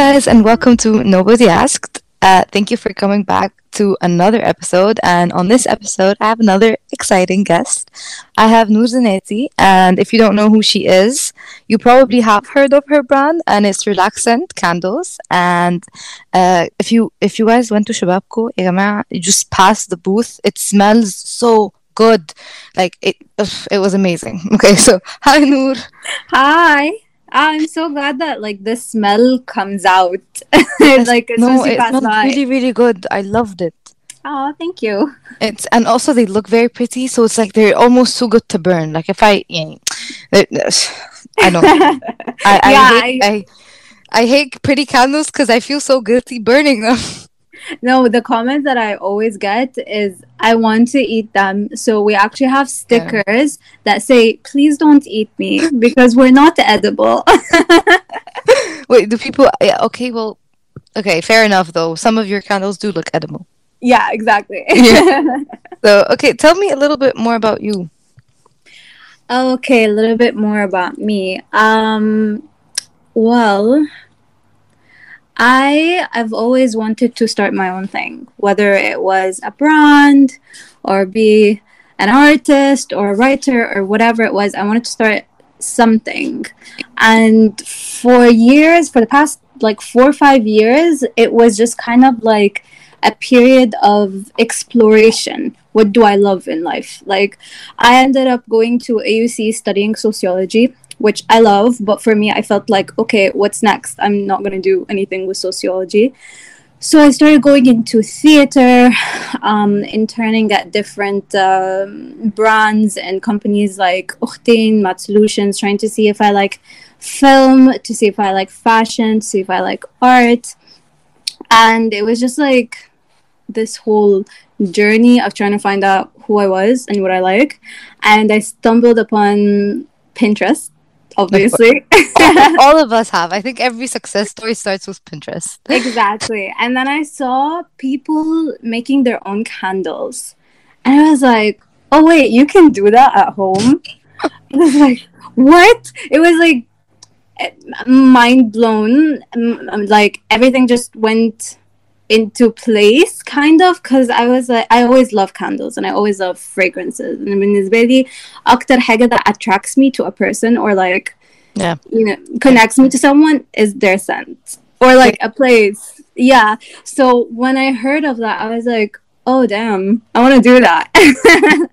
guys, and welcome to Nobody Asked. Uh, thank you for coming back to another episode. And on this episode, I have another exciting guest. I have Noor and if you don't know who she is, you probably have heard of her brand, and it's Relaxant Candles. And uh, if you if you guys went to Shababko, you just passed the booth. It smells so good, like it. It was amazing. Okay, so hi Noor. Hi. Ah, I'm so glad that like the smell comes out. like as soon no, as you it pass smells really really good. I loved it. Oh, thank you. It's and also they look very pretty, so it's like they're almost too good to burn. Like if I, yeah, I don't. I I, Yeah, hate, I I hate pretty candles because I feel so guilty burning them. No, the comment that I always get is I want to eat them. So we actually have stickers that say, please don't eat me because we're not edible. Wait, do people? Yeah, okay, well, okay, fair enough. Though some of your candles do look edible. yeah, exactly. Yeah. So okay, tell me a little bit more about you. Okay, a little bit more about me. Um, well, I I've always wanted to start my own thing, whether it was a brand or be an artist or a writer or whatever it was. I wanted to start something, and for years, for the past like four or five years, it was just kind of like a period of exploration. What do I love in life? Like, I ended up going to AUC studying sociology, which I love, but for me, I felt like, okay, what's next? I'm not going to do anything with sociology. So I started going into theater, um, interning at different um, brands and companies like Uchtin, Mat Solutions, trying to see if I like film, to see if I like fashion, to see if I like art. And it was just like this whole journey of trying to find out who I was and what I like. And I stumbled upon Pinterest, obviously. All of us have. I think every success story starts with Pinterest. exactly. And then I saw people making their own candles. And I was like, oh, wait, you can do that at home? I was like, what? It was like eh, mind blown. Like everything just went into place kind of because I was like I always love candles and I always love fragrances and بالنسبة لي أكتر حاجة that attracts me to a person or like Yeah. you know connects me to someone is their scent or like a place yeah so when I heard of that I was like oh damn I want to do that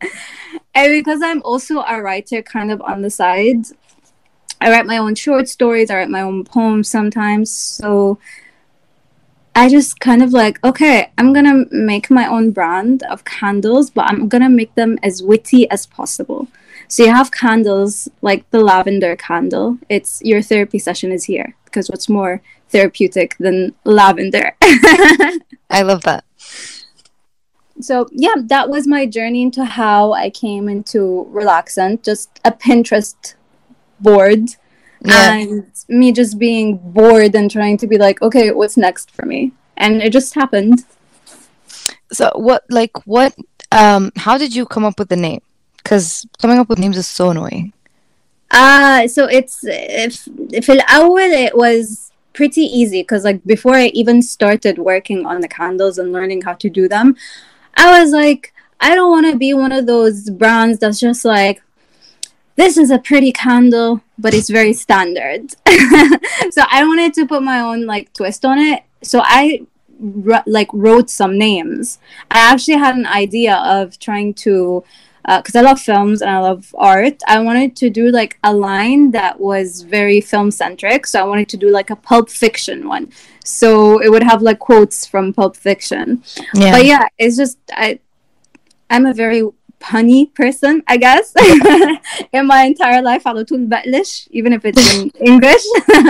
and because I'm also a writer kind of on the side I write my own short stories I write my own poems sometimes so I just kind of like, okay, I'm gonna make my own brand of candles, but I'm gonna make them as witty as possible. So you have candles like the lavender candle. It's your therapy session is here because what's more therapeutic than lavender? I love that. so yeah, that was my journey into how I came into Relaxant, just a Pinterest board yeah. and me just being bored and trying to be like okay what's next for me? And it just happened. So what like what um how did you come up with the name? Because coming up with names is so annoying. Uh so it's if if it was pretty easy because like before i even started working on the candles and learning how to do them i was like i don't want to be one of those brands that's just like this is a pretty candle, but it's very standard. so I wanted to put my own like twist on it. So I like wrote some names. I actually had an idea of trying to uh, because I love films and I love art. I wanted to do like a line that was very film centric. So I wanted to do like a Pulp Fiction one. So it would have like quotes from Pulp Fiction. Yeah. But yeah, it's just I I'm a very punny person, I guess. in my entire life على طول بقلش, even if it's in English.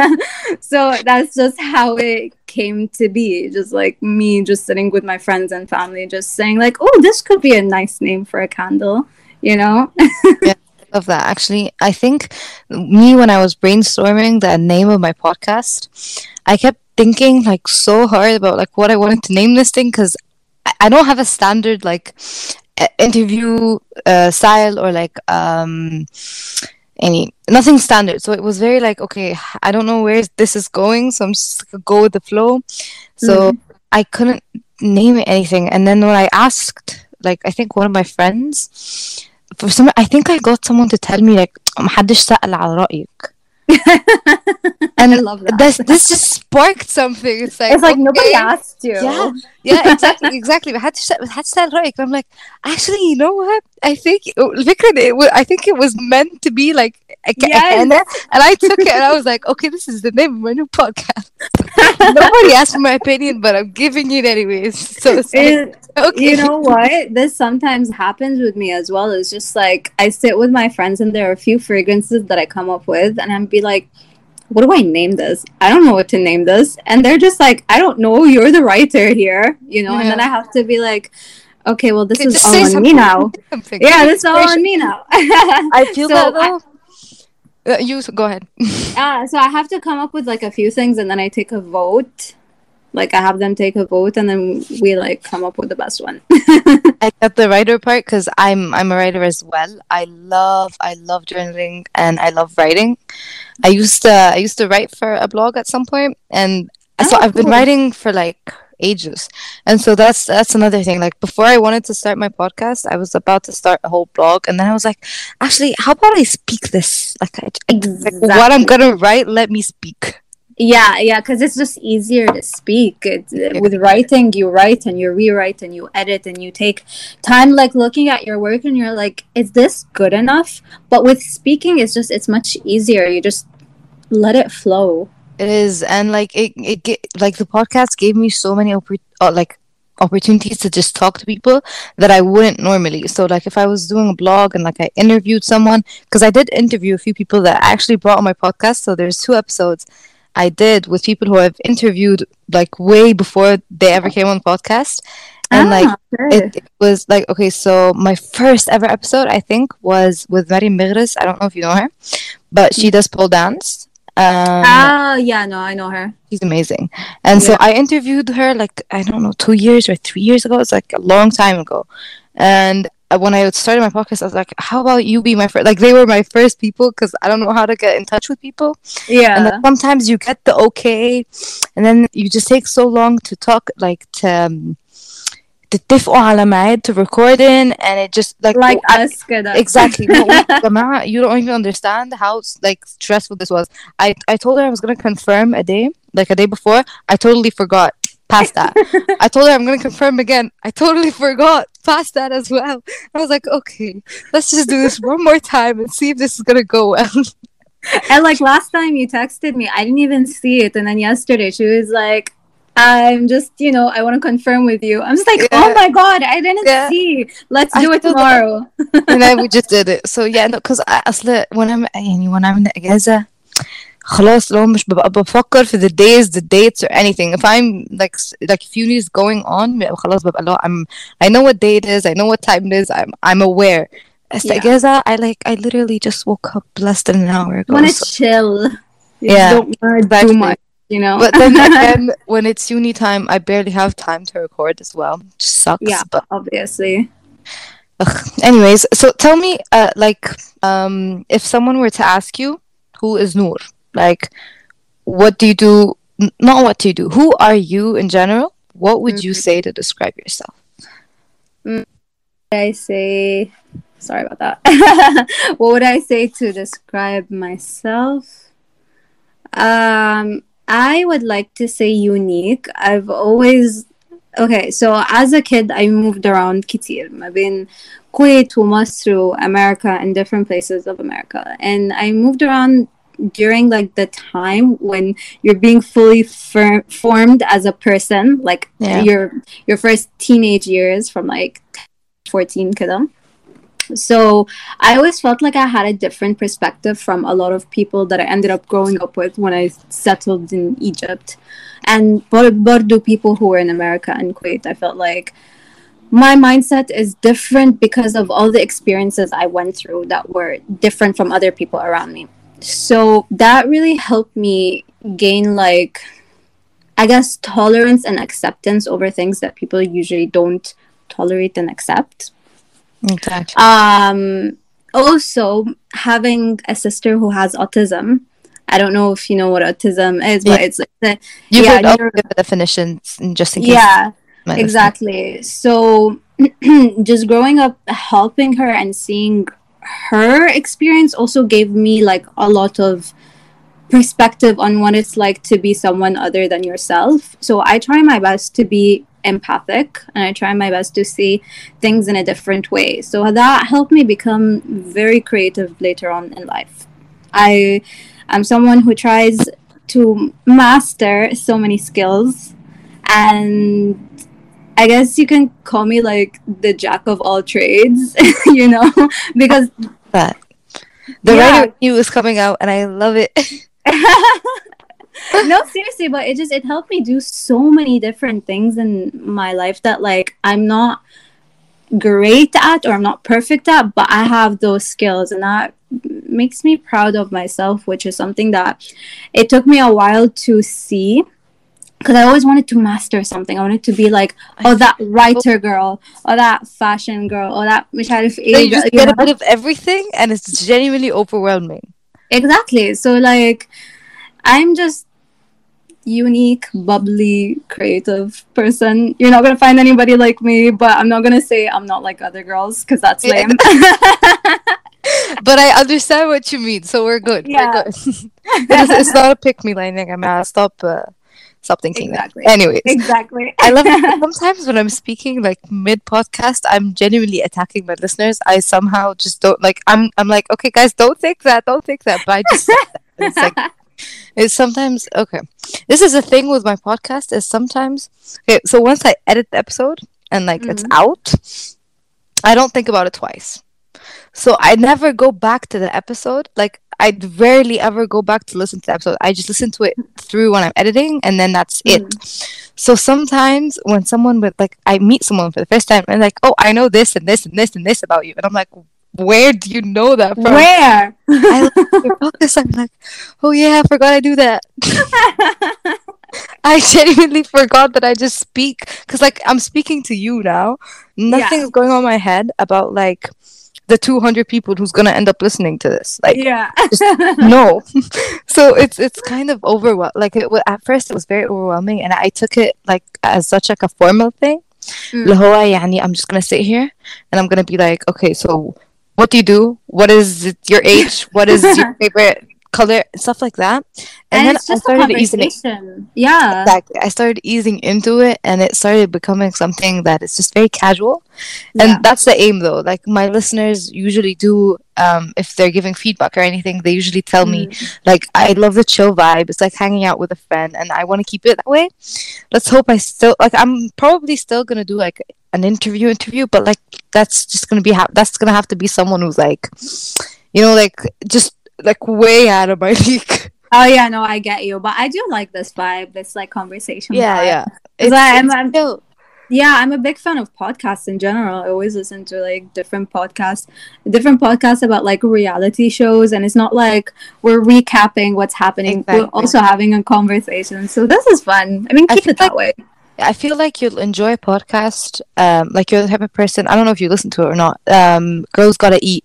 so that's just how it came to be. Just like me just sitting with my friends and family just saying like, "Oh, this could be a nice name for a candle." You know? Love that. Actually, I think me when I was brainstorming the name of my podcast, I kept thinking like so hard about like what I wanted to name this thing because I, I don't have a standard like uh, interview uh, style or like um any nothing standard. So it was very like, okay, I don't know where this is going, so I'm just gonna go with the flow. So Mhm. I couldn't name it anything. And then when I asked, like I think one of my friends, for some I think I got someone to tell me like محدش سأل على رأيك. and I love that. This, this just sparked something. It's like, it's like okay. nobody asked you. Yeah, yeah, exactly, exactly. We had to had to right. I'm like, actually, you know what? I think oh, Vikram, it I think it was meant to be like Yes. and, uh, and I took it and I was like, okay, this is the name of my new podcast. Nobody asked for my opinion, but I'm giving it anyways. So it's like, It- okay, you know what? This sometimes happens with me as well. It's just like I sit with my friends and there are a few fragrances that I come up with and I'm be like, what do I name this? I don't know what to name this. And they're just like, I don't know, you're the writer here, you know, and then I have to be like, okay, well this Okay, is all on me now. Something. Yeah, this is all on me now. I feel So that though. Uh, you go ahead. Uh, so I have to come up with like a few things and then I take a vote. Like I have them take a vote and then we like come up with the best one. I got the writer part because I'm I'm a writer as well. I love I love journaling and I love writing. I used to I used to write for a blog at some point, and so Oh, I've been writing for like ages. And so that's that's another thing. Like before I wanted to start my podcast, I was about to start a whole blog, and then I was like, actually, how about I speak this? Like, I, like what I'm gonna write, let me speak. Yeah, yeah, because it's just easier to speak. It's, uh, With writing, you write and you rewrite and you edit and you take time, like looking at your work and you're like, is this good enough? But with speaking, it's just it's much easier. You just let it flow. It is, and like it, it like the podcast gave me so many oppor- uh, like opportunities to just talk to people that I wouldn't normally. So like if I was doing a blog and like I interviewed someone, because I did interview a few people that I actually brought on my podcast. So there's two episodes I did with people who I've interviewed like way before they ever came on the podcast, and like Ah, sure. it, it was like okay so my first ever episode i think was with Mary Migris. i don't know if you know her but she does pole dance um, ah, yeah, no, I know her. she's amazing. And so i interviewed her like i don't know two years or three years ago. It's like a long time ago. And uh, when i started my podcast i was like how about you be my first like they were my first people because i don't know how to get in touch with people. Yeah. and then sometimes you get the okay and then you just take so long to talk like to um, تتفقوا على ميعاد to record in and it just like like I- us, كده. exactly no, يا جماعة, you don't even understand how like stressful this was I I told her I was gonna confirm a day like a day before I totally forgot past that I told her I'm gonna confirm again I totally forgot past that as well I was like okay let's just do this one more time and see if this is gonna go well And like last time you texted me, I didn't even see it. And then yesterday she was like, I'm just, you know, I want to confirm with you. I'm just like, Yeah. oh my God, I didn't Yeah. see. Let's I do it feel that- tomorrow. and then we just did it so yeah no because اصل when I'm يعني when I'm in اجازة خلاص لو مش ببقى بفكر في the days the dates or anything if I'm like s- like if uni is going on ببقى خلاص ببقى لو I'm I know what day it is I know what time it is I'm I'm aware بس Yeah. اجازة I like I literally just woke up less than an hour ago want to so- chill. You Yeah, don't want to do exactly. much, you know? but then again when it's uni time I barely have time to record as well just sucks Yeah. but Obviously. Ugh. Anyways, so tell me, uh, like, um, if someone were to ask you, who is Noor? Like, what do you do? n- Not what do you do. Who are you in general? What would you say to describe yourself? I say, sorry about that. what would I say to describe myself? Um, I would like to say unique. I've always okay. So as a kid, I moved around كتير ما بين Kuwait ومصر America and different places of America, and I moved around during like the time when you're being fully fir- formed as a person, like Yeah. your your first teenage years from like 14 كده. so I always felt like I had a different perspective from a lot of people that I ended up growing up with when I settled in Egypt. And Bordeaux people who were in America and Kuwait, I felt like my mindset is different because of all the experiences I went through that were different from other people around me. So that really helped me gain, like, I guess, tolerance and acceptance over things that people usually don't tolerate and accept. Exactly. Um, also having a sister who has autism. I don't know if you know what autism is, but Yeah. it's like the, You Yeah, could neuro- give the definitions and just in case. yeah, exactly. So just growing up, helping her and seeing her experience also gave me like a lot of perspective on what it's like to be someone other than yourself. So I try my best to be empathic and I try my best to see things in a different way. So that helped me become very creative later on in life. I am someone who tries to master so many skills and I guess you can call me like the jack of all trades, you know, because That. The Yeah. in you is coming out and I love it. no, seriously, but it just it helped me do so many different things in my life that like I'm not great at or I'm not perfect at, but I have those skills and that makes me proud of myself, which is something that it took me a while to see because I always wanted to master something. I wanted to be like, oh, that writer girl, or that fashion girl, or that which I so just get a bit of everything, and it's genuinely overwhelming. Exactly. So like, I'm just unique, bubbly, creative person. You're not gonna find anybody like me, but I'm not gonna say I'm not like other girls because that's lame. But I understand what you mean, so we're good. Yeah. We're good. it's, it's not a pick me line. I'm gonna stop. Uh, stop thinking Exactly. that. Anyways, exactly. I love sometimes when I'm speaking like mid podcast, I'm genuinely attacking my listeners. I somehow just don't like. I'm I'm like, okay, guys, don't think that, don't think that. But I just said that. And it's like it's sometimes okay. This is the thing with my podcast is sometimes okay. So once I edit the episode and like it's mm-hmm. out, I don't think about it twice. So I never go back to the episode. Like I rarely ever go back to listen to the episode. I just listen to it through when I'm editing, and then that's it. Mm-hmm. So sometimes when someone with like I meet someone for the first time and like, oh, I know this and this and this and this about you, and I'm like, where do you know that from? Where? I love your podcast. I'm like, oh yeah, I forgot I do that. I genuinely forgot that I just speak because like I'm speaking to you now. Nothing's going on in my head about like the 200 people who's gonna end up listening to this. Like yeah. no. so it's it's kind of overwhelming. Like it wa- at first it was very overwhelming, and I took it like as such like a formal thing. Mm. اللي هو يعني I'm just gonna sit here and I'm gonna be like, okay, so what do you do? What is your age? What is your favorite color? Stuff like that. And, And, then I started easing it. Yeah. Exactly. I started easing into it, and it started becoming something that is just very casual. And Yeah. that's the aim, though. Like my listeners usually do, um, if they're giving feedback or anything, they usually tell me, like, I love the chill vibe. It's like hanging out with a friend, and I want to keep it that way. Let's hope I still like. I'm probably still gonna do like an interview, interview, but like that's just gonna be ha- that's gonna have to be someone who's like, you know, like just like way out of my league. Oh yeah, no, I get you, but I do like this vibe, this like conversation. yeah, vibe. yeah. It's like, I'm- it's I'm- still- Yeah, I'm a big fan of podcasts in general. I always listen to like different podcasts, different podcasts about like reality shows, and it's not like we're recapping what's happening. We're also having a conversation. So this is fun. I mean, keep feel it that way. I feel like you'll enjoy a podcast. Um, like you're the type of person. I don't know if you listen to it or not. Um, girls gotta eat.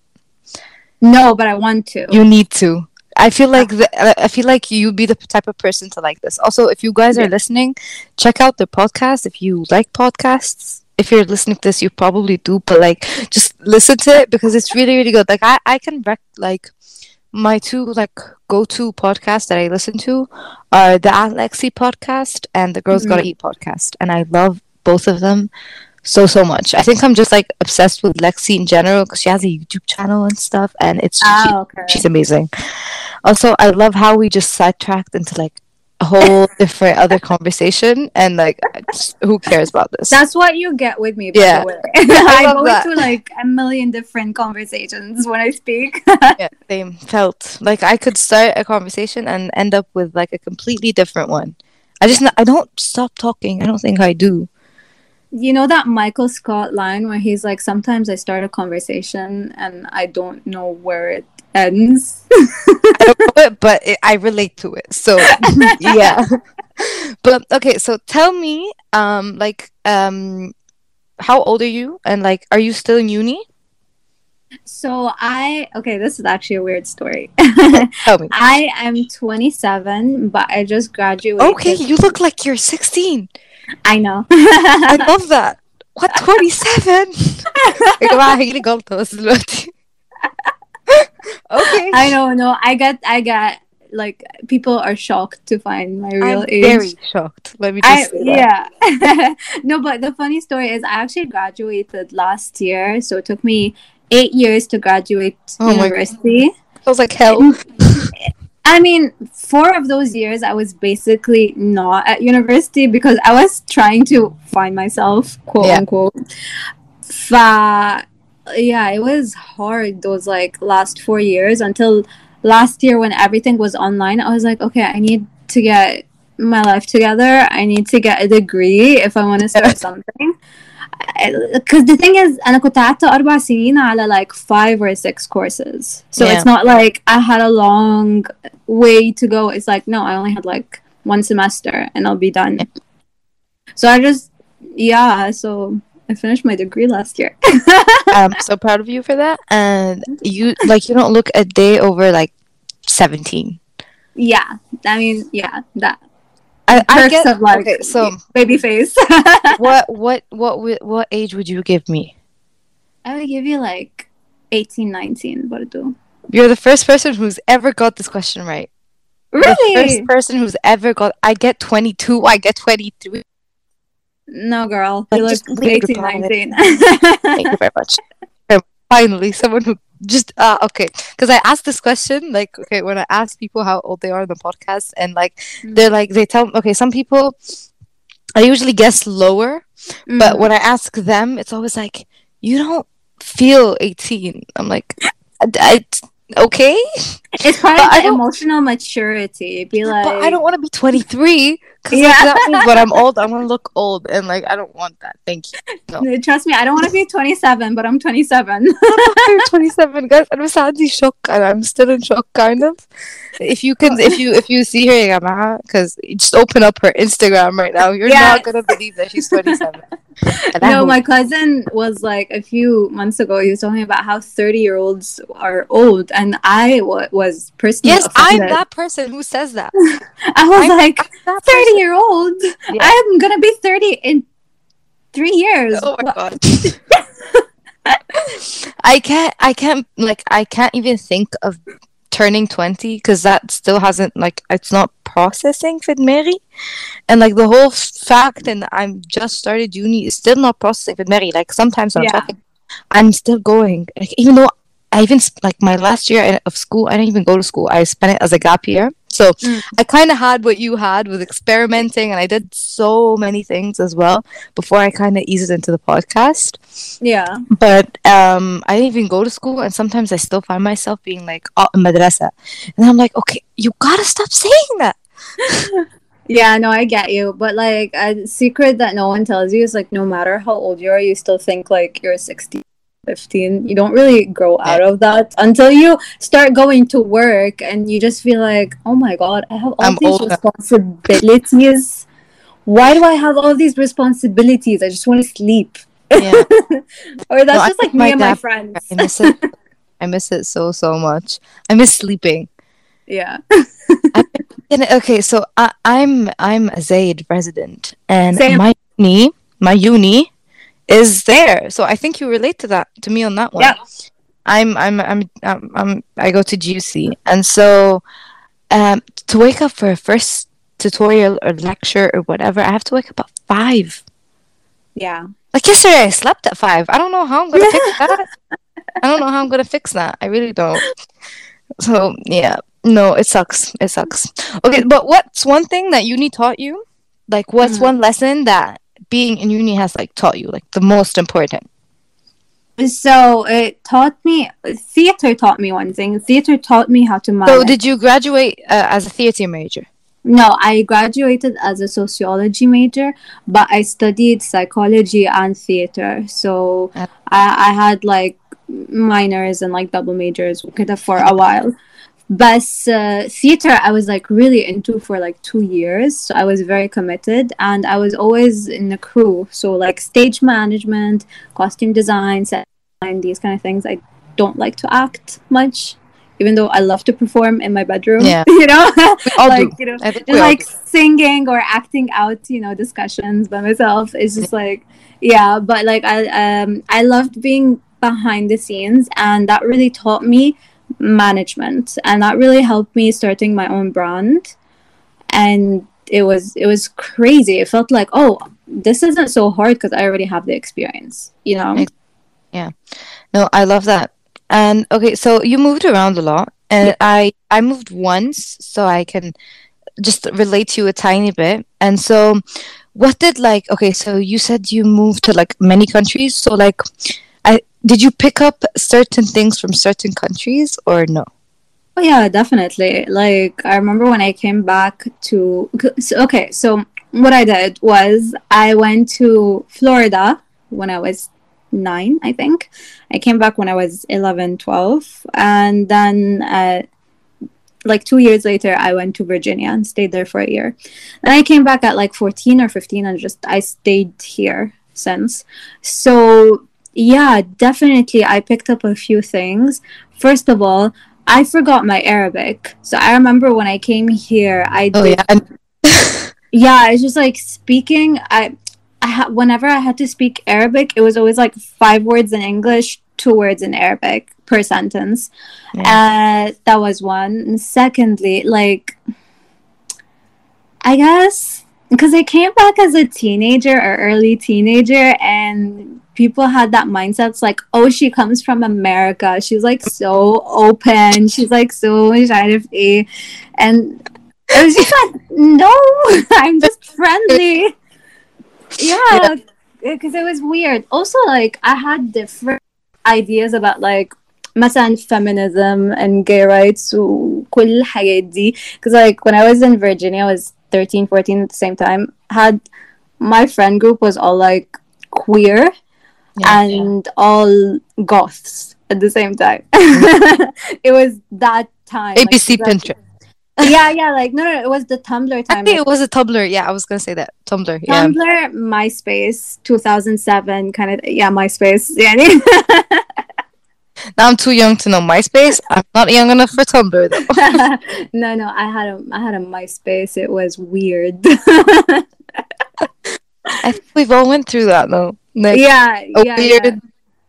No, but I want to. You need to. I feel like the, I feel like you'd be the type of person to like this. Also, if you guys are Yeah. listening, check out the podcast. If you like podcasts, if you're listening to this, you probably do. But like, just listen to it because it's really, really good. Like I, I can rec like my two like go-to podcasts that I listen to are the Alexi podcast and the Girls Gotta mm-hmm. Eat podcast, and I love both of them so so much. I think I'm just like obsessed with Lexi in general because she has a YouTube channel and stuff, and it's she- Ah, okay. she's amazing. Also, I love how we just sidetracked into like a whole different other conversation, and like just- who cares about this? That's what you get with me, by Yeah. the way. I love go that. into like a million different conversations when I speak. yeah, same felt like I could start a conversation and end up with like a completely different one. I just I don't stop talking. I don't think I do. You know that Michael Scott line where he's like, sometimes I start a conversation and I don't know where it ends. It, but it, I relate to it. So yeah. But okay, so tell me, um, like, um, how old are you? And like, are you still in uni? So I okay, this is actually a weird story. Tell me. I am 27, but I just graduated. Okay, you look like you're 16. I know. I love that. What 27? okay. I don't know. I got I got like people are shocked to find my real I'm age. Very shocked. Let me just I, yeah. no, but the funny story is I actually graduated last year, so it took me eight years to graduate oh university. My God. was like hell. I mean, four of those years I was basically not at university because I was trying to find myself, quote Yeah. unquote. Fa, yeah, it was hard those like last four years until last year when everything was online. I was like, okay, I need to get my life together. I need to get a degree if I want to start something Because the thing is, أنا كنت قعدت أربع سنين على like five or six courses. So Yeah. it's not like I had a long way to go. It's like, no, I only had like one semester and I'll be done. So I just, yeah, so I finished my degree last year. I'm so proud of you for that. And you, like, you don't look a day over like 17. yeah, I mean, yeah, that I, I get of like okay, so baby face. what what what what age would you give me? I would give you like 18, 19, Bardo. You're the first person who's ever got this question right. Really? The first person who's ever got. I get 22. I get 23. No, girl. Like, You look 18, 19. Thank you very much. Finally, someone who just uh okay, because I asked this question like okay when I ask people how old they are in the podcast and like they're like they tell okay some people I usually guess lower but Mm. when I ask them it's always like you don't feel 18 I'm like I, I- okay. It's part but of the emotional maturity. Be like, but I don't want to be 23 because yeah. Like, I'm old, I'm gonna look old, and like I don't want that. Thank you. No. Trust me, I don't want to be 27, but I'm 27. 27, guys. I'm sadly shocked, and I'm still in shock, kind of. If you can, if you if you see her, because just open up her Instagram right now, you're yes. not gonna believe that she's 27 no, my cousin was like a few months ago. He was talking about how 30 year olds are old, and I w- was personally yes I'm that person who says that I was I'm- like, 30 year old? Yeah. I'm gonna be 30 in three years. Oh my god. I can't I can't like I can't even think of turning 20 because that still hasn't like it's not processing for Mary. And like the whole fact and I'm just started uni is still not processing for Mary. Like sometimes when Yeah. I'm talking I'm still going. Like even though I even like my last year of school I didn't even go to school. I spent it as a gap year. So Mm. I kind of had what you had with experimenting and I did so many things as well before I kind of eased into the podcast. Yeah. but um I didn't even go to school and sometimes I still find myself being like oh madrasa. And I'm like okay you gotta stop saying that Yeah, no, I get you. But like a secret that no one tells you is like no matter how old you are, you still think like you're 16, 15. You don't really grow out of that until you start going to work and you just feel like, oh my god, I have all I'm these old now." responsibilities. Why do I have all these responsibilities? I just want to sleep. yeah Or that's I just like me and my friends. I miss it I miss it so so much I miss sleeping Yeah. And, okay, so I, I'm I'm a Zaid resident, and Same. my uni my uni is there. So I think you relate to that to me on that one. Yeah. I'm I'm I'm I'm, I'm I go to GUC, and so um to wake up for a first tutorial or lecture or whatever, I have to wake up at five. Yeah. Like yesterday, I slept at five. I don't know how I'm gonna fix that. I don't know how I'm gonna fix that. I really don't. So yeah, no it sucks. It sucks. Okay but what's one thing that uni taught you? Like what's mm. one lesson that being in uni has like taught you like the most important? So it taught me theater taught me one thing. Theater taught me how to manage. so did you graduate uh, as a theater major? No i graduated as a sociology major but i studied psychology and theater. So uh. i, I had like minors and like double majors for a while. But uh, theater, I was like really into for like two years. So I was very committed and I was always in the crew. So like stage management, costume design, set design, these kind of things I don't like to act much even though I love to perform in my bedroom. Yeah. you know, like do. you know, just like singing or acting out, you know, discussions by myself. It's just like yeah, but like I um I loved being behind the scenes, and that really taught me management, and that really helped me starting my own brand, and it was it was crazy. It felt like oh. This isn't so hard because I already have the experience, you know. yeah No, I love that. And okay, so you moved around a lot, and Yeah. I I moved once, so I can just relate to you a tiny bit. And so, what did like okay, so you said you moved to like many countries, so like I did you pick up certain things from certain countries or no? Oh yeah, definitely. Like I remember when I came back to okay, so what I did was I went to Florida when I was 9, I think. I came back when I was 11, 12 and then uh like 2 years later I went to Virginia and stayed there for a year. Then I came back at like 14 or 15 and just I stayed here since. So yeah, definitely I picked up a few things. First of all, I forgot my Arabic. So I remember when I came here, I Oh did, yeah, yeah, it's just like speaking. I, I ha- whenever I had to speak Arabic, it was always like five words in English, two words in Arabic per sentence. Uh, that was one. And secondly, like, I guess because I came back as a teenager or early teenager, and people had that mindset. It's like, oh, she comes from America. She's like so open. She's like so sharifi. And I was just like, no, I'm just friendly. Yeah, because it was weird. Also, like, I had different ideas about like مثلا feminism and gay rights وكل الحاجات دي because like when I was in Virginia I was 13 14 at the same time had my friend group was all like queer Yeah. and all goths at the same time it was that time ABC like- Pinterest. yeah yeah like no no it was the Tumblr I think like, it was a Tumblr. Yeah, I was gonna say that Tumblr. Yeah. Tumblr MySpace 2007 kind of yeah MySpace yeah Now I'm too young to know MySpace. I'm not young enough for Tumblr though. no, no, I had a I had a MySpace. It was weird. I think we've all went through that though. Like yeah, a yeah, yeah,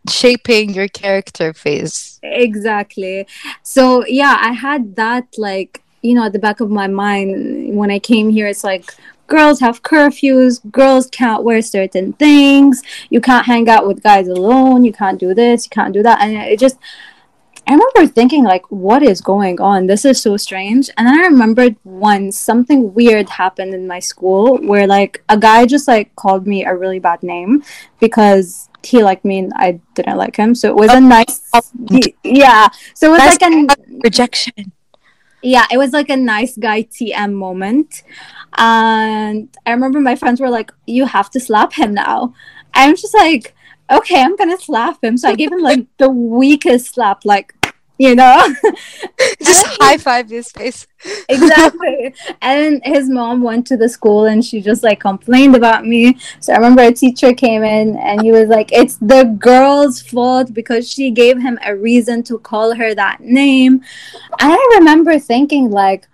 shaping your character phase. exactly. So yeah, I had that like you know at the back of my mind when I came here. It's like girls have curfews. Girls can't wear certain things. You can't hang out with guys alone. You can't do this. You can't do that. And it just I remember thinking like, what is going on? This is so strange. And then I remembered once something weird happened in my school where like a guy just like called me a really bad name because he liked me and I didn't like him. So it was a nice, yeah. So it was like a rejection. yeah, it was like a nice guy TM moment. And I remember my friends were like, You have to slap him now. I'm just like, Okay, I'm gonna slap him. So I gave him like the weakest slap, like, you know? Just high five his face. exactly. And his mom went to the school and she just like complained about me. So I remember a teacher came in and he was like, It's the girl's fault because she gave him a reason to call her that name. And I remember thinking, like,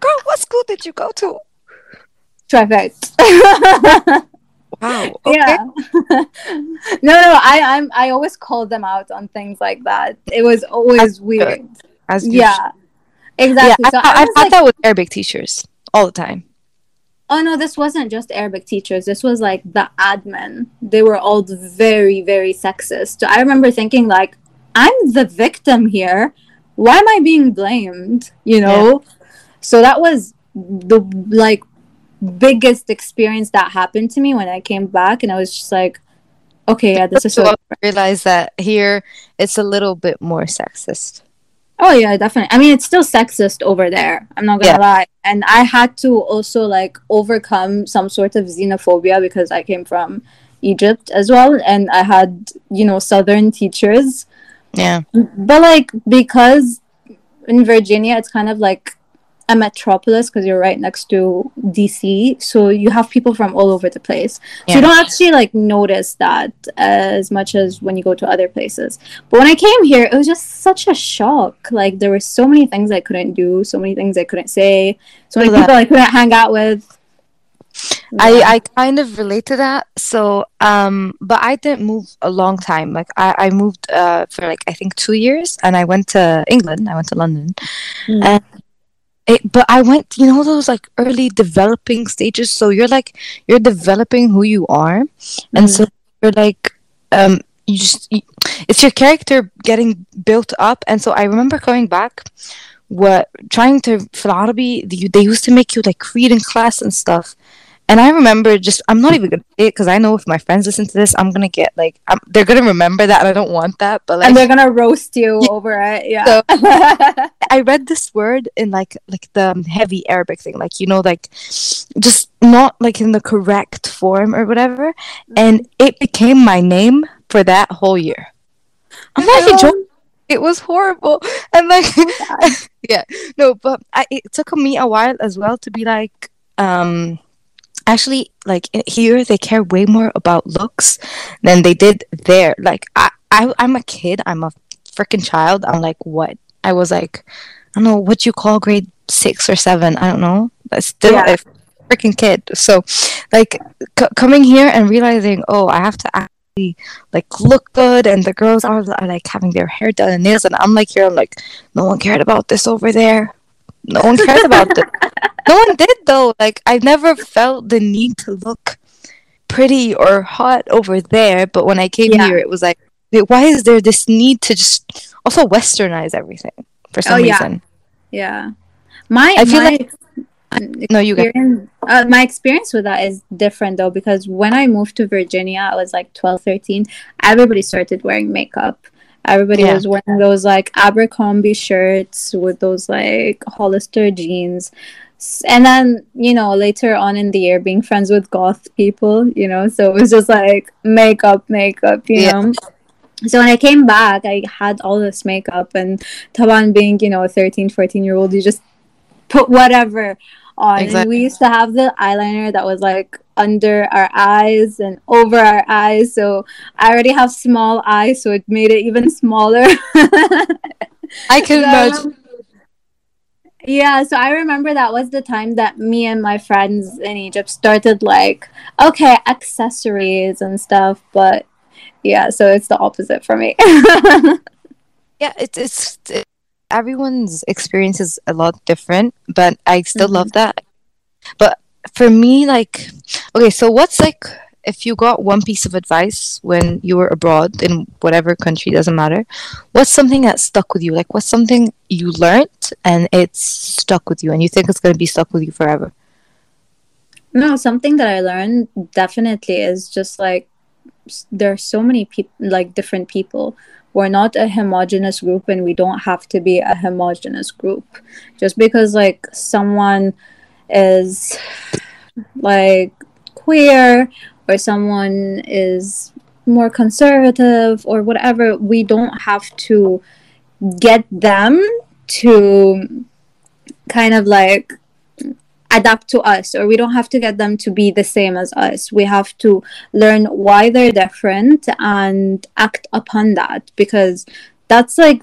Girl, what school did you go to? Trifect. Wow. Okay. Yeah. no, no, I I'm I always called them out on things like that. It was always That's weird. As you Yeah. should. Exactly. Yeah, so I, I, I, was had like, that with Arabic teachers all the time. oh no, this wasn't just Arabic teachers. This was like the admin. They were all very, very sexist. So I remember thinking like, I'm the victim here. Why am I being blamed? You know? So that was the like biggest experience that happened to me when I came back and I was just like, okay, yeah, this is I realized that here it's a little bit more sexist. Oh yeah, definitely. I mean, it's still sexist over there. I'm not gonna lie. And I had to also like overcome some sort of xenophobia because I came from Egypt as well, and I had you know Southern teachers. Yeah. But like because in Virginia, it's kind of like a metropolis because you're right next to DC. So you have people from all over the place. So you don't actually like notice that as much as when you go to other places. But when I came here, it was just such a shock. Like there were so many things I couldn't do, so many things I couldn't say, so many people I couldn't hang out with. I, I kind of relate to that. So, um, but I didn't move a long time. Like I, I moved uh, for like I think two years, and I went to England. I went to London, Mm. and it, but I went, you know, those like early developing stages. So you're like, you're developing who you are. Mm-hmm. And so mm-hmm. you're like, um, you just, you, it's your character getting built up. And so I remember coming back, what trying to, for they used to make you like read in class and stuff and I remember just, I'm not even gonna say it because I know if my friends listen to this, I'm gonna get like, I'm, they're gonna remember that, and I don't want that. But like, and they're gonna roast you Yeah. over it. Yeah. So- I read this word in like like the heavy Arabic thing, like you know, like just not like in the correct form or whatever, and it became my name for that whole year. I'm not even joking. It was horrible, and like, yeah, no, but I, it took me a while as well to be like, um, actually, like here they care way more about looks than they did there. Like, I, I I'm a kid. I'm a freaking child. I'm like, what? I was like, I don't know what you call grade six or seven. I don't know. That's still Yeah. a freaking kid. So, like, c- coming here and realizing, oh, I have to actually like look good, and the girls are, are like having their hair done and nails, and I'm like here, I'm like, no one cared about this over there. No one cared about this. No one did though. Like, I never felt the need to look pretty or hot over there, but when I came Yeah. here, it was like, wait, why is there this need to just also westernize everything for some Oh, yeah. reason? Yeah. My I feel my like- No, you get uh, my experience with that is different though because when I moved to Virginia, I was like 12, 13. Everybody started wearing makeup. Everybody Yeah. was wearing those like Abercrombie shirts with those like Hollister jeans. And then, you know, later on in the year, being friends with goth people, you know, so it was just like makeup, makeup, you Yeah. know. So when I came back, I had all this makeup, and Taban being, you know, a 13, 14 year old, you just put whatever on. And we used to have the eyeliner that was like under our eyes and over our eyes. So I already have small eyes, so it made it even smaller. I can So imagine. Yeah, so I remember that was the time that me and my friends in Egypt started like, okay, accessories and stuff, but yeah, so it's the opposite for me. Yeah, it's it's it, everyone's experience is a lot different, but I still love mm-hmm. that. But for me, like, okay, so what's like if you got one piece of advice when you were abroad in whatever country, doesn't matter, what's something that stuck with you? Like, what's something you learned and it's stuck with you and you think it's going to be stuck with you forever? No, something that I learned definitely is just like there are so many people, like different people. We're not a homogenous group, and we don't have to be a homogenous group. Just because like someone is like queer or someone is more conservative or whatever, we don't have to get them to kind of like adapt to us or we don't have to get them to be the same as us. We have to learn why they're different and act upon that because that's like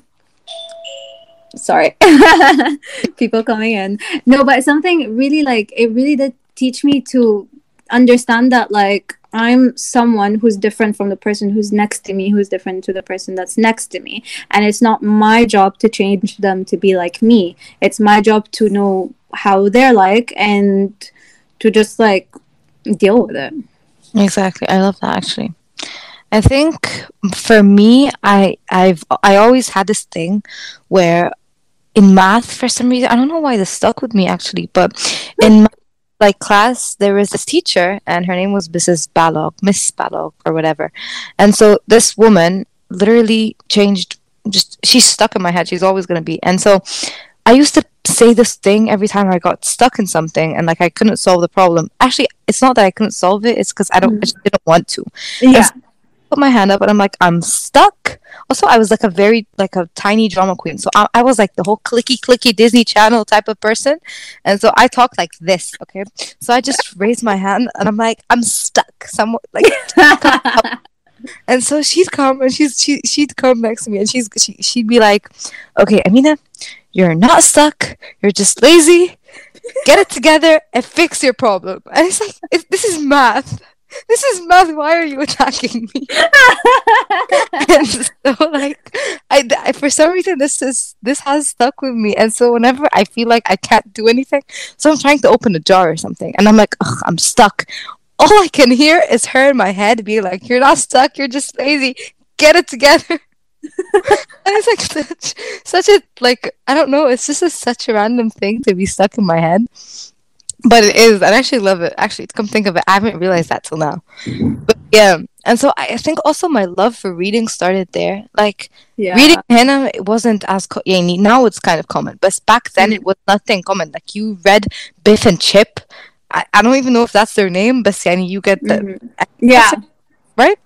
sorry people coming in. No but something really like it really did teach me to understand that like i'm someone who's different from the person who's next to me who's different to the person that's next to me and it's not my job to change them to be like me it's my job to know how they're like and to just like deal with it Exactly. I love that actually. I think for me, I I've I always had this thing where in math for some reason I don't know why this stuck with me actually, but in my, like class there was this teacher and her name was Mrs. Balog, Miss Balog or whatever, and so this woman literally changed. Just she's stuck in my head. She's always gonna be, and so I used to say this thing every time I got stuck in something and like I couldn't solve the problem. Actually, it's not that I couldn't solve it; it's because I don't, I just didn't want to. yeah put my hand up and I'm like, I'm stuck. Also, I was like a very like a tiny drama queen, so I, I was like the whole clicky clicky Disney Channel type of person, and so I talk like this. Okay, so I just raised my hand and I'm like, I'm stuck. Somewhat like. And so she'd come and she's she she'd come next to me and she's she, she'd be like, "Okay, Amina, you're not stuck. You're just lazy. Get it together and fix your problem." And it's like, it, "This is math. This is math. Why are you attacking me?" and so like, I, I for some reason this is this has stuck with me. And so whenever I feel like I can't do anything, so I'm trying to open a jar or something, and I'm like, I'm stuck all I can hear is her in my head be like, "You're not stuck. You're just lazy. Get it together." and it's like such, such a like I don't know. It's just a, such a random thing to be stuck in my head, but it is. I actually love it. Actually, to come think of it, I haven't realized that till now. But yeah, and so I, I think also my love for reading started there. Like yeah. reading henna, it wasn't as co- yeah, now it's kind of common, but back then Mm. it was nothing common. Like you read Biff and Chip. I, I don't even know if that's their name, but yani, you get the Mhm. Yeah. right?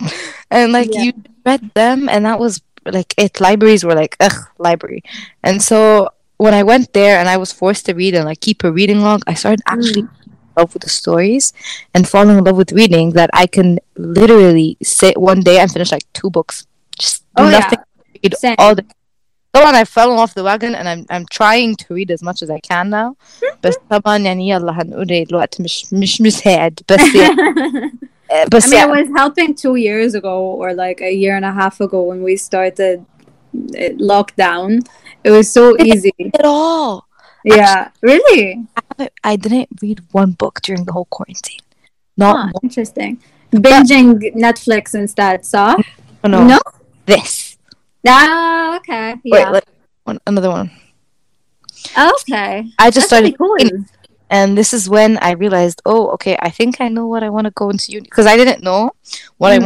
And like Yeah. you read them, and that was like it. Libraries were like ugh, library. And so when I went there and I was forced to read and like keep a reading log, I started actually Mm. in love with the stories and falling in love with reading. That I can literally sit one day and finish like two books, just do Oh, yeah. nothing, read Same. all the. So on, I fell off the wagon and I'm I'm trying to read as much as I can now. بس طبعا يعني يلا هنقول الوقت مش مش مساعد بس يعني بس I mean, يعني it was helping two years ago or like a year and a half ago when we started uh, lockdown. It was so easy. at all. Yeah, really? I- I didn't read one book during the whole quarantine. Not Huh, interesting. Binging Netflix instead, so? No, No? this. Ah, okay. Wait, Yeah. like, one, another one. okay. I just That's started, cool. and this is when I realized, oh, okay, I think I know what I want to go into uni because I didn't know what I Mhm.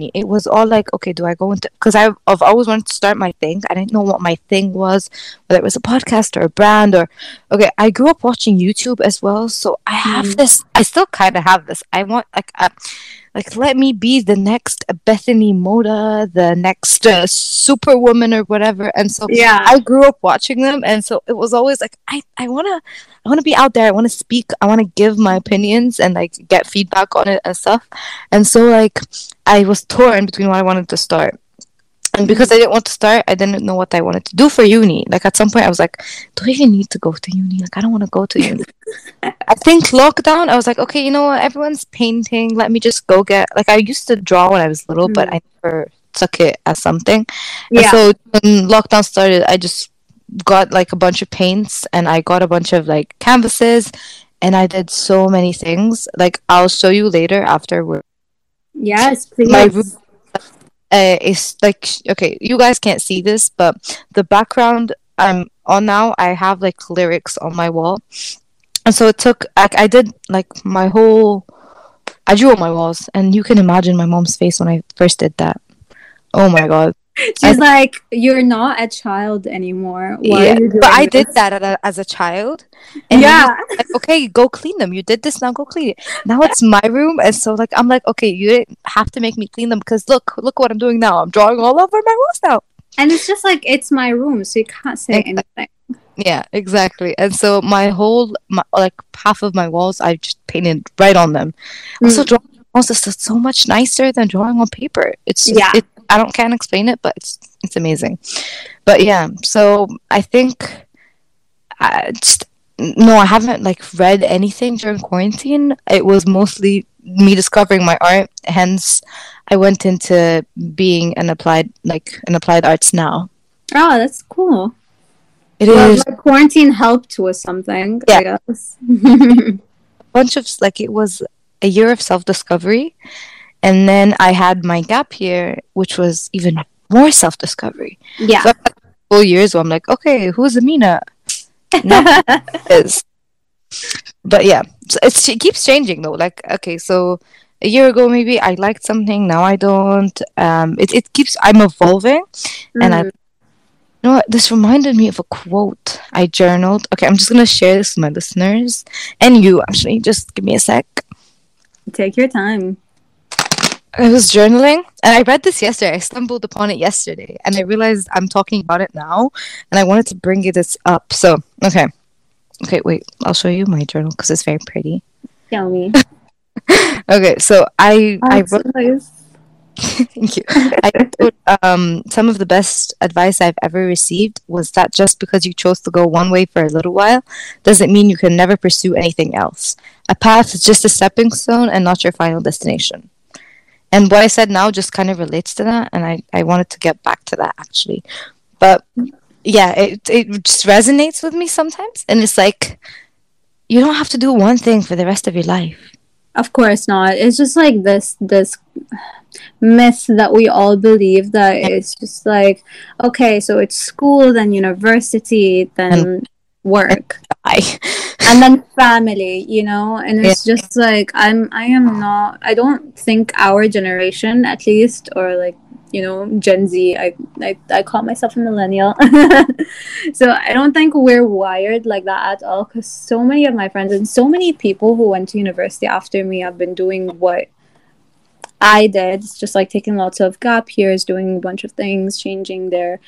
Wanted. It was all like, okay, do I go into? Because I've, I've always wanted to start my thing. I didn't know what my thing was, whether it was a podcast or a brand or. Okay, I grew up watching YouTube as well, so I have Mhm. this. I still kind of have this. I want like, uh, like let me be the next Bethany Mota, the next uh, Superwoman or whatever. And so Yeah. I grew up watching them, and so it was always like I, I wanna, I wanna be out there. I wanna speak. I wanna give my opinions and like get feedback on it and stuff. And so like I was torn between what I wanted to start. And because I didn't want to start, I didn't know what I wanted to do for uni. Like at some point, I was like, "Do I even need to go to uni? Like I don't want to go to uni." I think lockdown, I was like, "Okay, you know what? Everyone's painting. Let me just go get." Like I used to draw when I was little, but mm. I never took it as something. And Yeah. so when lockdown started, I just got like a bunch of paints and I got a bunch of like canvases and I did so many things. Like I'll show you later after we're yes, please. my room uh, is like okay, you guys can't see this, but the background I'm on now, I have like lyrics on my wall. And so it took I did like my whole I drew on my walls and you can imagine my mom's face when I first did that. Oh my god. She's like, you're not a child anymore. Why yeah, are you doing but I did that at a, as a child. And Yeah. like, okay, go clean them. You did this, now go clean it. Now it's my room, and so like I'm like, okay, you didn't have to make me clean them because look, look what I'm doing now. I'm drawing all over my walls now. And it's just like, it's my room, so you can't say Exactly. anything. Yeah, exactly. And so my whole my, like half of my walls, I just painted right on them. Also, Mm. drawing walls is so much nicer than drawing on paper. It's just, Yeah. it, I don't can't explain it, but it's it's amazing. But yeah, so I think I just no, I haven't like read anything during quarantine. It was mostly me discovering my art. Hence, I went into being an applied like an applied arts now. Oh, that's cool. It is Well, like quarantine helped with something, I guess. bunch of like it was a year of self discovery, and then I had my gap year, which was even more self discovery. yeah. So full years where I'm like, okay, who's Amina? No. Is but yeah, so it's, it keeps changing though. Like okay, so a year ago maybe I liked something, now I don't. Um, it it keeps I'm evolving, and I. Mm. You know what? This reminded me of a quote I journaled. Okay, I'm just gonna share this with my listeners and you. Actually, just give me a sec. Take your time. I was journaling and I read this yesterday. I stumbled upon it yesterday and I realized I'm talking about it now and I wanted to bring you this up. So, okay. Okay, wait. I'll show you my journal because it's very pretty. Tell me. Okay, so I I That's wrote nice. Thank you. I wrote, um, some of the best advice I've ever received was that just because you chose to go one way for a little while doesn't mean you can never pursue anything else. A path is just a stepping stone and not your final destination. And what I said now just kind of relates to that, and I, I wanted to get back to that actually. But yeah, it, it just resonates with me sometimes. And it's like, you don't have to do one thing for the rest of your life. Of course not. It's just like this this myth that we all believe that it's just like okay, so it's school, then university, then work, and then family, you know. And it's just like I'm I am not. I don't think our generation, at least, or like you know Gen Z. I I, I call myself a millennial, so I don't think we're wired like that at all. Because so many of my friends and so many people who went to university after me have been doing what I did. It's just like taking lots of gap years, doing a bunch of things, changing their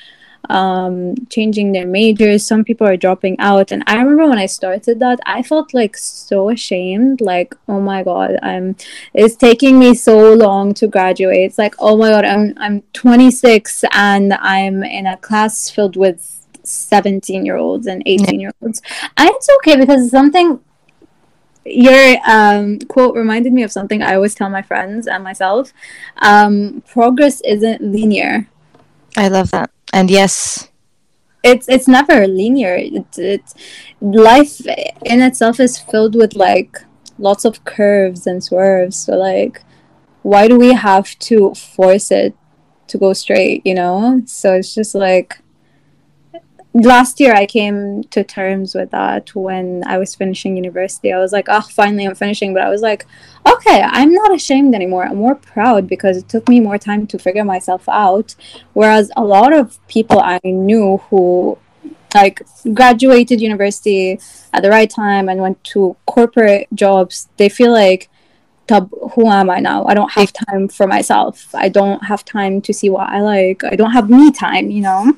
um changing their majors. Some people are dropping out. And i remember when i started that i felt like so ashamed. Like oh my god i'm it's taking me so long to graduate. It's like oh my god i'm i'm 26 and i'm in a class filled with 17 year olds and 18 year olds and it's okay because something your um, quote reminded me of something I always tell my friends and myself. Um, progress isn't linear. I love that. And yes, It's it's never linear. It's it's life in itself is filled with like lots of curves and swerves. So like, why do we have to force it to go straight? You know. So it's just like last year I came to terms with that when I was finishing university. I was like, oh, finally I'm finishing. But I was like, okay, I'm not ashamed anymore. I'm more proud because it took me more time to figure myself out. Whereas a lot of people I knew who like graduated university at the right time and went to corporate jobs, they feel like who am I now? I don't have time for myself. I don't have time to see what I like. I don't have me time, you know?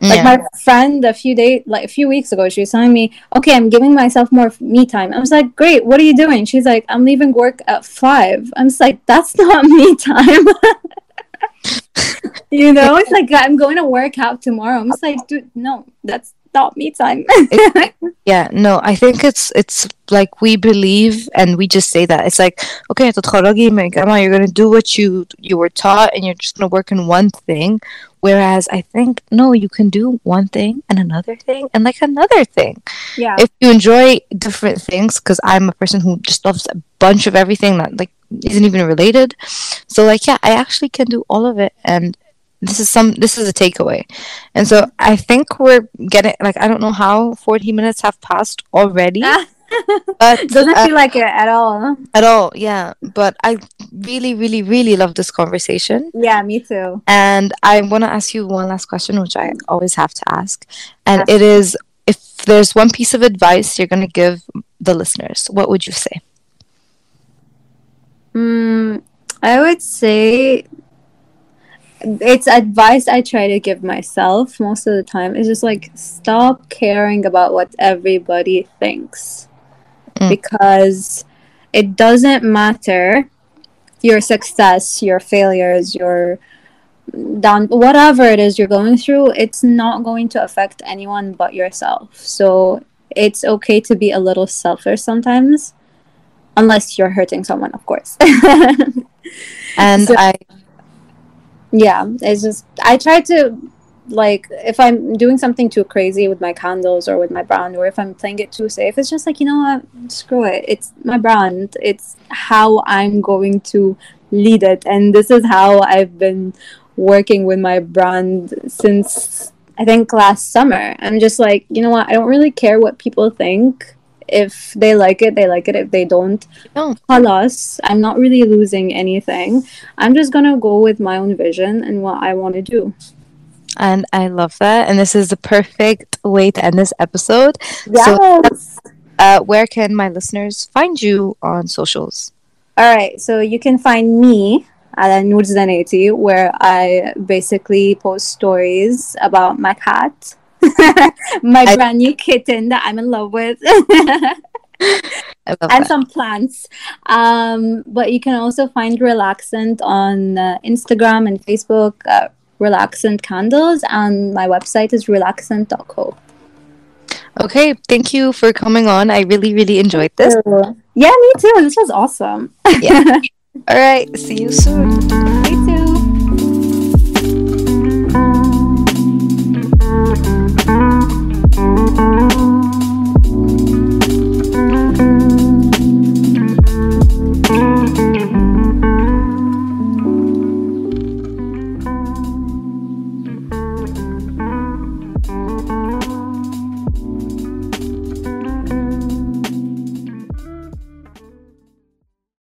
Like yeah. my friend a few days, like a few weeks ago, she was telling me, "Okay, I'm giving myself more me time." I was like, "Great, what are you doing?" She's like, "I'm leaving work at 5 I'm just like, "That's not me time." you know, it's like I'm going to work out tomorrow. I'm just like, "Dude, no, that's not me time." it, yeah, no, I think it's it's like we believe and we just say that it's like okay, you're gonna do what you you were taught and you're just gonna work in one thing Whereas I think no, you can do one thing and another thing and like another thing. yeah, If you enjoy different things, because I'm a person who just loves a bunch of everything that like isn't even related. So like yeah, I actually can do all of it and this is some this is a takeaway. And so I think we're getting like I don't know how 40 minutes have passed already. But doesn't uh, feel like it at all. at all, yeah. But I really, really, really love this conversation. Yeah, me too. And I want to ask you one last question, which I always have to ask. And it is if there's one piece of advice you're going to give the listeners, what would you say? Mm, I would say it's advice I try to give myself most of the time. It's just like stop caring about what everybody thinks Mm. because it doesn't matter your success, your failures, your down whatever it is you're going through, it's not going to affect anyone but yourself. So it's okay to be a little selfish sometimes unless you're hurting someone, of course. And So- I yeah it's just i try to like if i'm doing something too crazy with my candles or with my brand or if i'm playing it too safe it's just like you know what? Screw it. It's my brand. It's how i'm going to lead it. And this is how i've been working with my brand since i think last summer. I'm just like you know what? I don't really care what people think. If they like it they like it. If they don't No. Halas, I'm not really losing anything. I'm just gonna go with my own vision and what I want to do. And I love that. And this is the perfect way to end this episode. Yes. So, uh, where can my listeners find you on socials? All right. So you can find me at Nurzanetti, where I basically post stories about my cat, my I- brand new kitten that I'm in love with. and that. some plants. Um, but you can also find Relaxant on uh, Instagram and Facebook. Uh, Relaxant Candles, and my website is relaxant.co. Okay, thank you for coming on. I really, really enjoyed this. Yeah, me too. This was awesome. yeah. All right, see you soon.